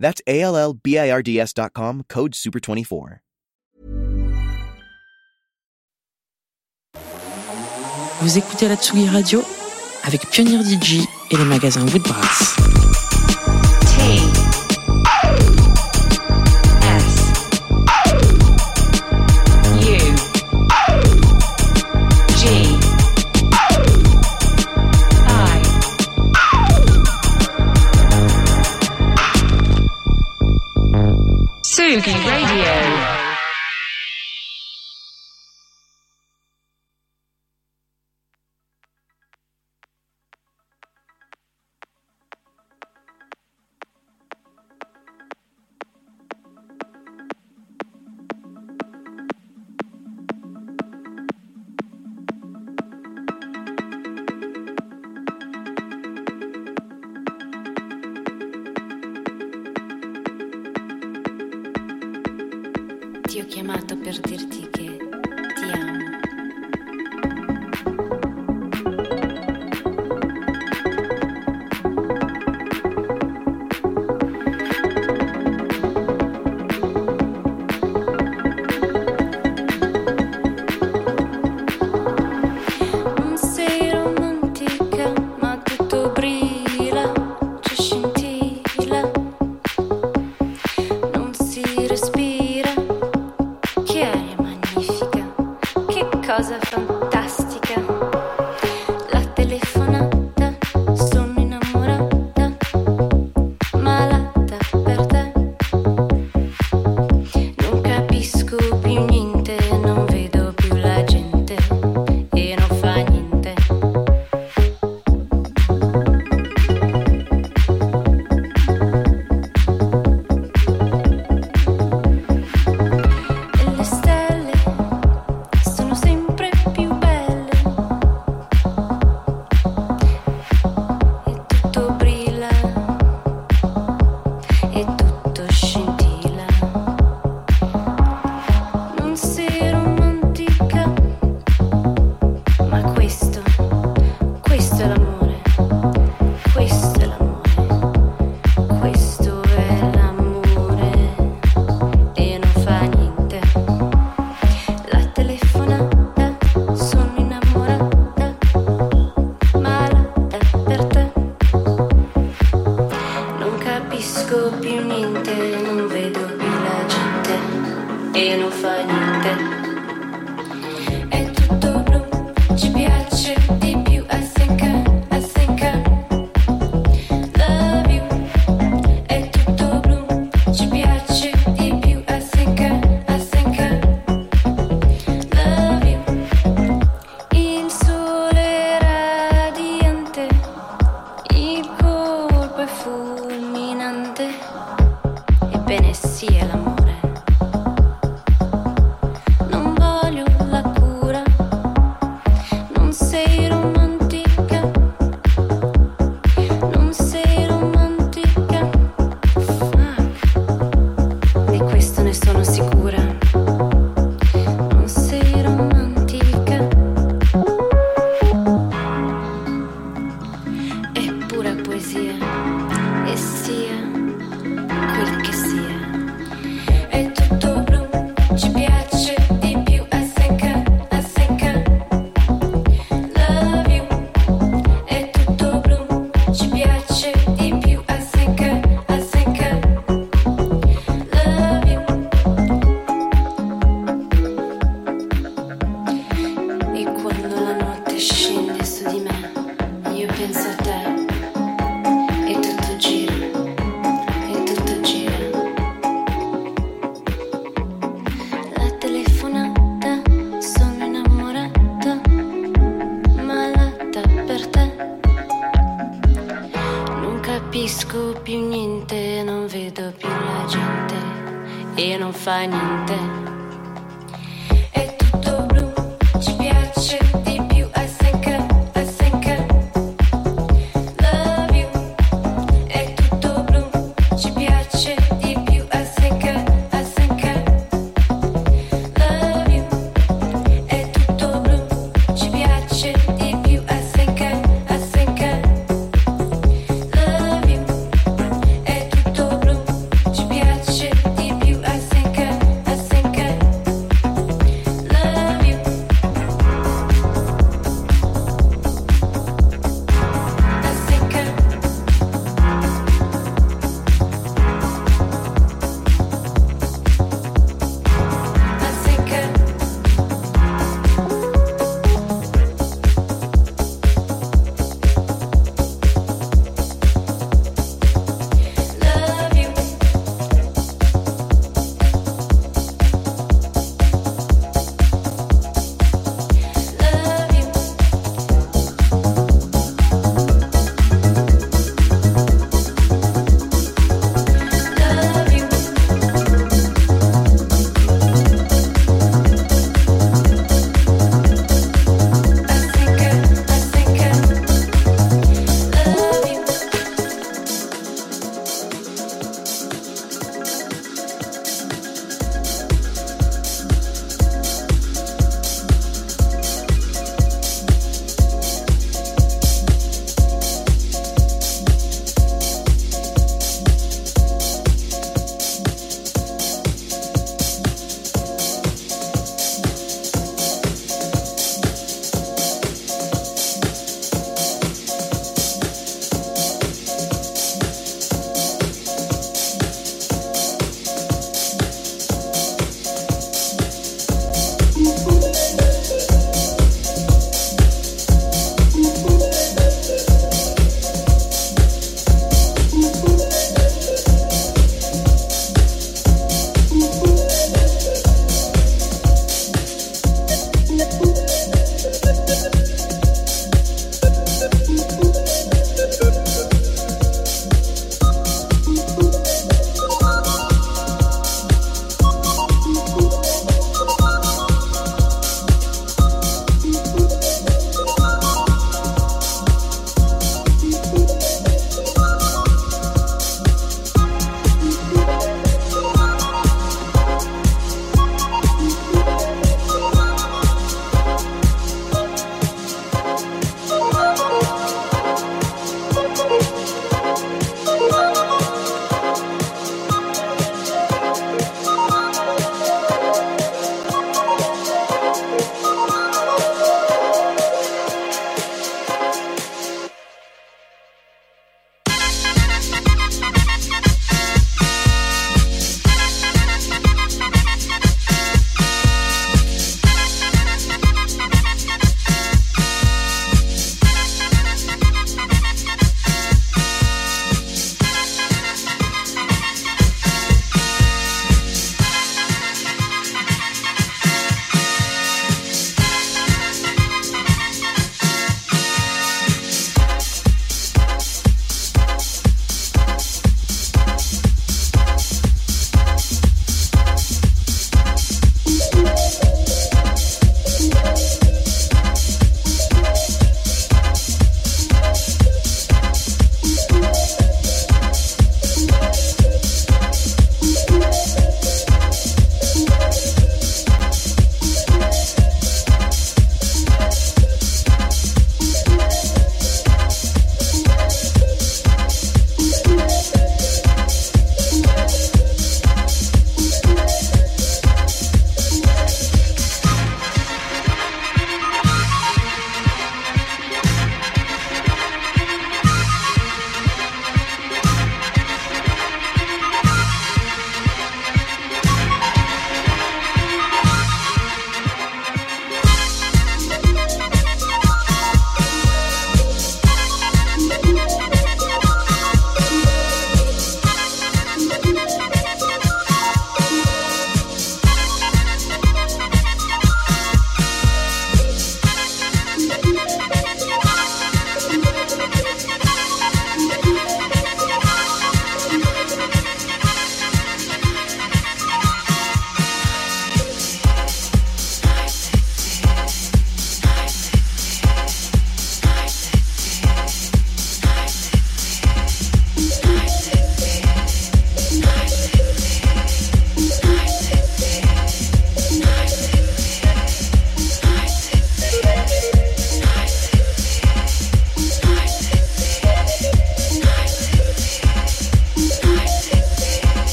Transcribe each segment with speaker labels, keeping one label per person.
Speaker 1: That's A L L B I R D S.com, code SUPER24.
Speaker 2: Vous écoutez la Tsugi Radio avec Pionnier DJ et les magasins Woodbrass.
Speaker 3: Tsugi Radio.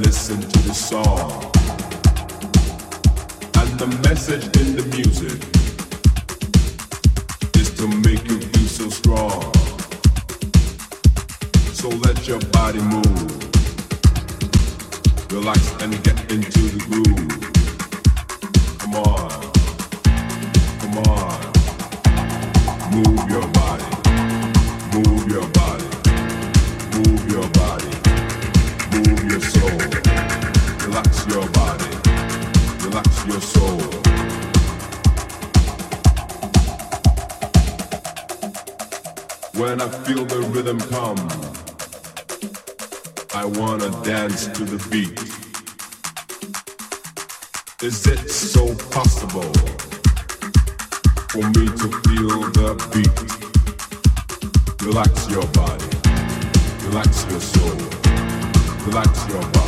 Speaker 4: listen to the
Speaker 5: song. And the message in the music is to make you feel so strong. So let your body move. Relax and get into the groove. Come on. Come on. Move your body. Move your body Relax your body, relax your soul, relax your body.